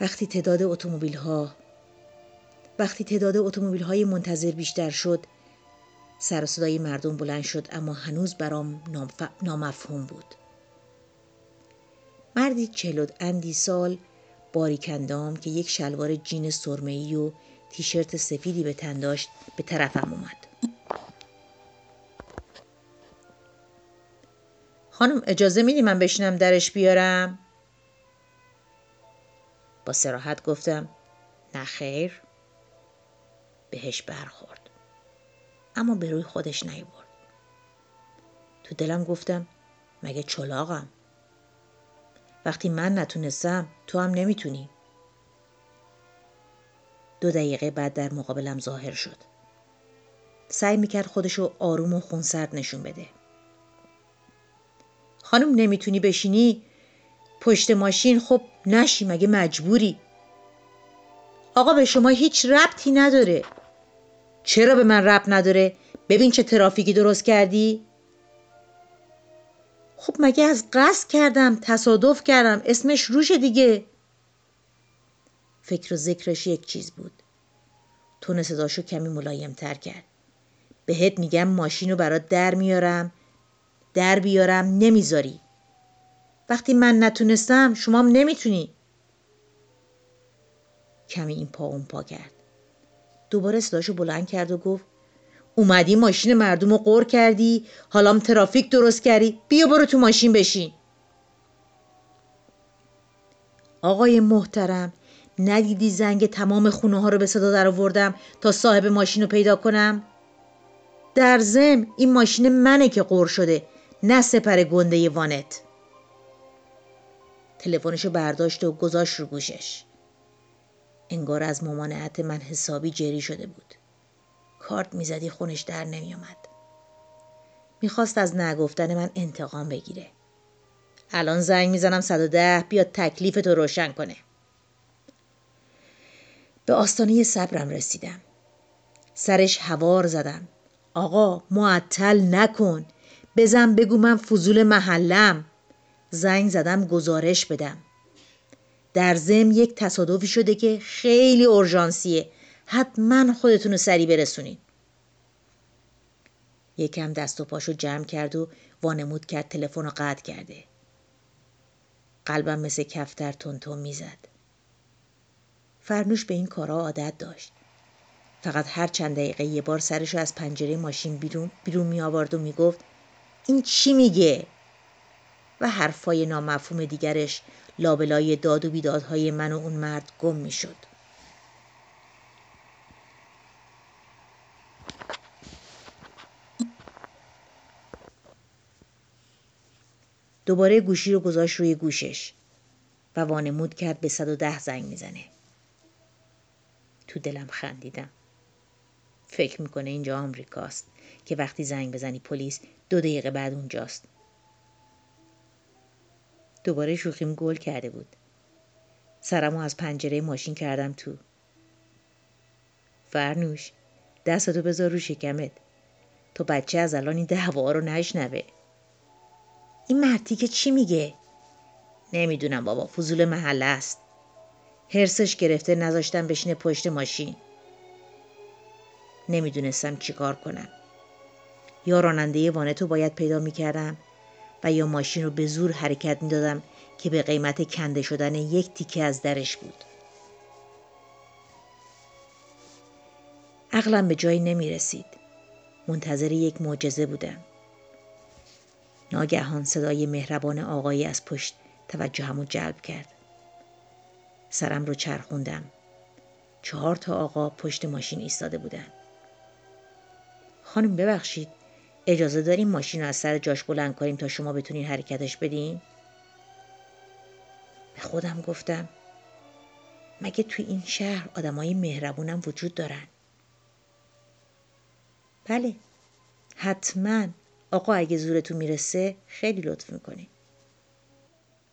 وقتی تعداد اتومبیل ها وقتی تعداد اتومبیل های منتظر بیشتر شد سر صدای مردم بلند شد اما هنوز برام نامفهوم بود مردی چلود اندی سال باریکندام که یک شلوار جین سرمه‌ای و تیشرت سفیدی به تن داشت به طرفم اومد خانم اجازه میدی من بشینم درش بیارم؟ با سراحت گفتم نه خیر. بهش برخورد. اما به روی خودش نیورد. تو دلم گفتم مگه چلاقم وقتی من نتونستم تو هم نمی‌تونی. دو دقیقه بعد در مقابلم ظاهر شد. سعی می‌کرد خودشو آروم و خونسرد نشون بده. خانم نمی‌تونی بشینی؟ پشت ماشین خب نشی مگه مجبوری؟ آقا به شما هیچ ربطی نداره. چرا به من ربط نداره؟ ببین چه ترافیکی درست کردی. خب مگه از قصد کردم تصادف کردم اسمش روش دیگه. فکر و ذکرش یک چیز بود. تون صداشو کمی ملایم تر کرد. بهت میگم ماشین رو برات در میارم. در بیارم نمی‌ذاری. وقتی من نتونستم شما هم نمی‌تونی. کمی این پا اون پا کرد. دوباره صداشو بلند کرد و گفت اومدی ماشین مردم رو قور کردی؟ حالا ترافیک درست کردی؟ بیا برو تو ماشین بشین. آقای محترم ندیدی زنگ تمام خونه ها رو به صدا در آوردم تا صاحب ماشین رو پیدا کنم؟ در زم این ماشین منه که قور شده. نه سپر گنده وانت. تلفنشو برداشت و گذاشت رو گوشش. انگار از ممانعت من حسابی جری شده بود. کارت می‌زدی خونش در نمیومد می‌خواست از نگفتن من انتقام بگیره. الان زنگ می‌زنم 110 بیاد تکلیف تو روشن کنه. به آستانه صبرم رسیدم. سرش هوار زدم. آقا معطل نکن. بزن بگو من فضول محلم. زنگ زدم گزارش بدم. در زم یک تصادفی شده که خیلی اورژانسیه. حتما خودتون رو سری برسونین. یکم دست و پاشو جمع کرد و وانمود کرد تلفن رو قطع کرده. قلبم مثل کفتر تون می‌زد. فرنوش به این کارا عادت داشت. فقط هر چند دقیقه یه بار سرشو از پنجره ماشین بیرون, بیرون می آورد و می‌گفت این چی میگه؟ و حرفای نامفهوم دیگرش لابلای داد و بیدادهای من و اون مرد گم می‌شد. دوباره گوشی رو گذاشت روی گوشش و وانمود کرد به 110 زنگ می‌زنه. تو دلم خندیدم. فکر می‌کنه اینجا آمریکاست که وقتی زنگ بزنی پلیس دو دقیقه بعد اونجاست. دوباره شوخیم گل کرده بود. سرمو از پنجره ماشین کردم تو. فرنوش دستتو بذار رو شکمت. تو بچه از الان این دعوا رو نشنوه. این مرتی که چی میگه؟ نمی‌دونم بابا فضول محله است. هرسش گرفته نذاشتم بشینه پشت ماشین. نمی‌دونستم چیکار کنم یا راننده وانتو باید پیدا می‌کردم و یا ماشین رو به زور حرکت می‌دادم که به قیمت کنده شدن یک تیکه از درش بود عقلم به جایی نمی رسید. منتظر یک معجزه بودم. ناگهان صدای مهربان آقایی از پشت توجهمو جلب کرد. سرم رو چرخوندم. چهار تا آقا پشت ماشین ایستاده بودن. خانم ببخشید اجازه داریم ماشین رو از سر جاش بلند کنیم تا شما بتونین حرکتش بدین؟ به خودم گفتم مگه توی این شهر آدمای مهربونم وجود دارن؟ بله حتما آقا اگه زورتون می‌رسه خیلی لطف می‌کنی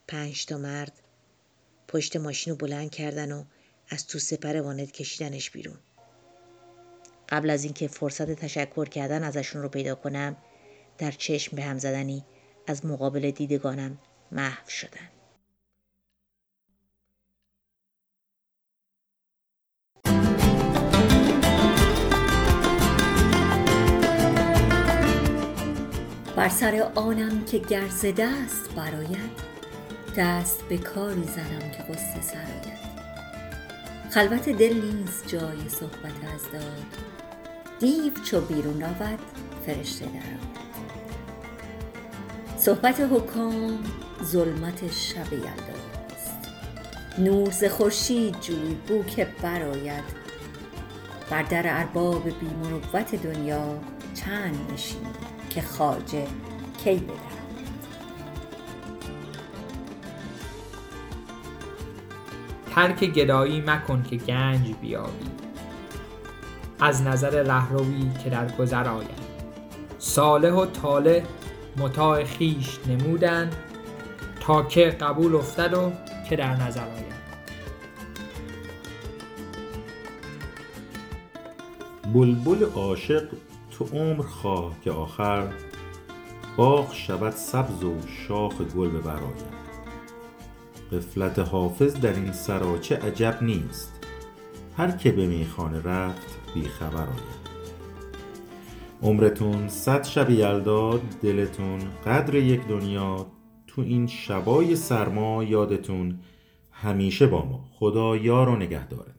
پنج تا مرد پشت ماشین رو بلند کردن و از تو سپر وانت کشیدنش بیرون قبل از اینکه فرصت تشکر کردن ازشون رو پیدا کنم در چشم به هم زدنی از مقابل دیدگانم محو شدن. بر سر آنم که گرز دست براید دست به کاری زنم که قصه سراید. خلوت دل نیست جای صحبت از داد دیو چو بیرون رود فرشته درآید صحبت حکام ظلمت شب یلداست نور ز خورشید جوی بو که براید بر در ارباب بی مروت دنیا چند نشینی که خواجه کی بدرد ترک گدایی مکن که گنج بیابی. از نظر رهروی که در گذر آید صالح و طالح مطاع خیش نمودن تا که قبول افتد و که در نظر آید بلبل عاشق تو عمر خواه که آخر باغ شود سبز و شاخ گل ببراید غفلت حافظ در این سراچه عجب نیست. هر که به میخانه رفت بی خبر آید. عمرتون صد شب یلدا دلتون قدر یک دنیا تو این شبای سرما یادتون همیشه با ما. خدا یار و نگهدارت.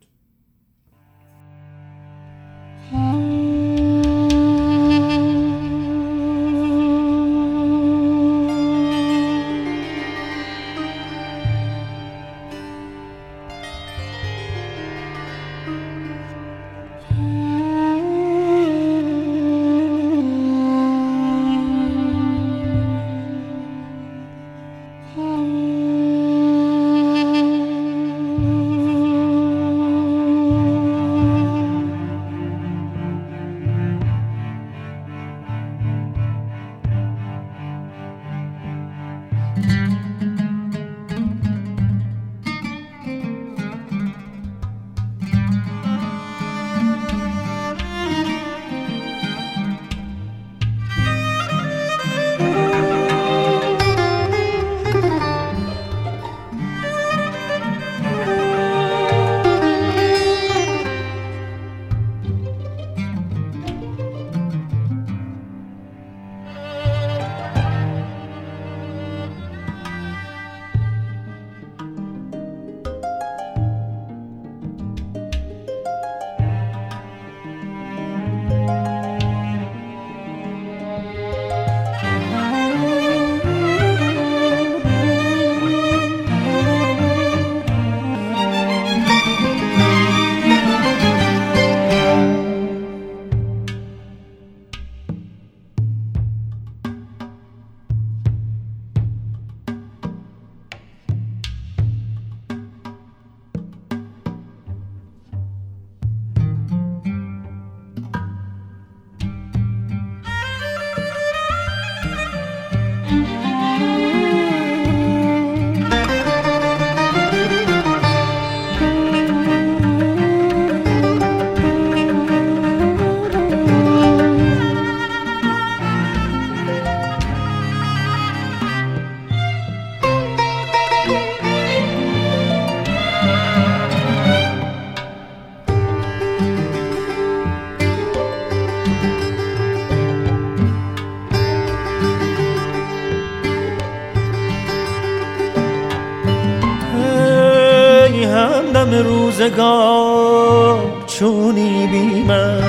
روزگار چونی بی من.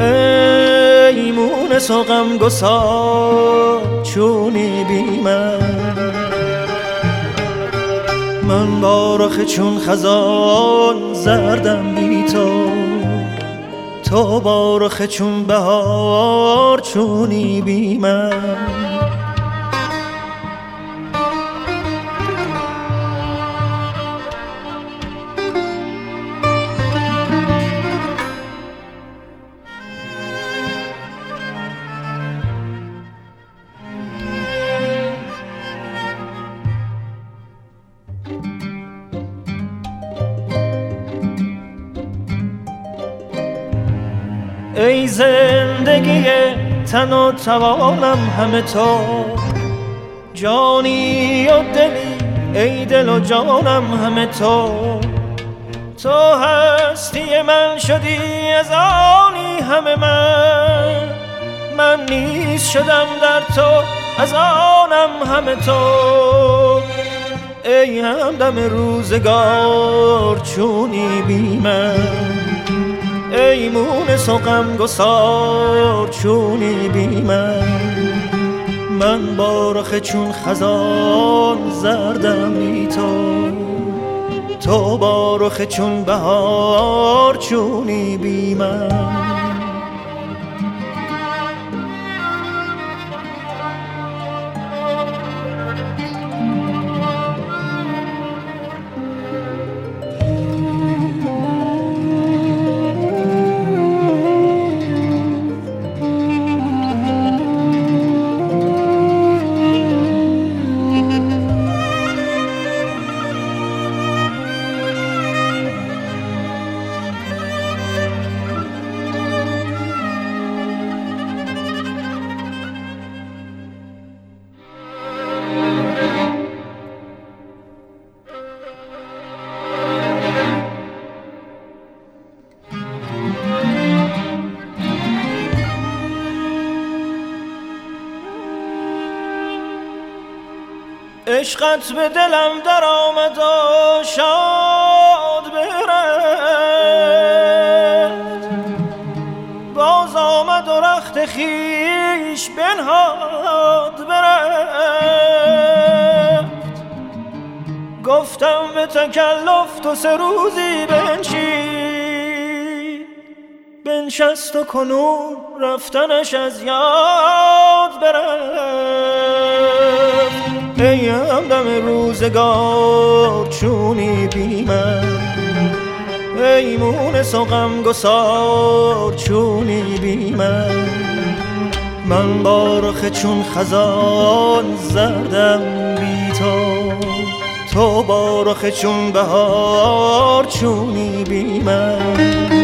ای مونس و غم گسار چونی بی من. من بارخ چون خزان زردم بی تو. تو بارخ چون بهار چونی بی من. تن و توانم همه تو. جانی و دلی ای دل و جانم همه تو. تو هستی من شدی از آنی همه من. من نیست شدم در تو از آنم همه تو. ای همدم روزگار چونی بی من. ای مون سقم گسار چونی بی من؟ من بارخ چون خزان زردم بی تو. تو بارخ چون بهار چونی بی من؟ عشقت به دلم در آمد و شاد برفت باز آمد و رخت خیش بنهاد برفت گفتم به تکلف تو سه روزی بنشین. بنشست و کنون رفتنش از یاد برفت ای همدم روزگار چونی بی من ای مونس و غم گسار چونی بی من من بارخ چون خزان زردم بی تو تو بارخ چون بهار چونی بی من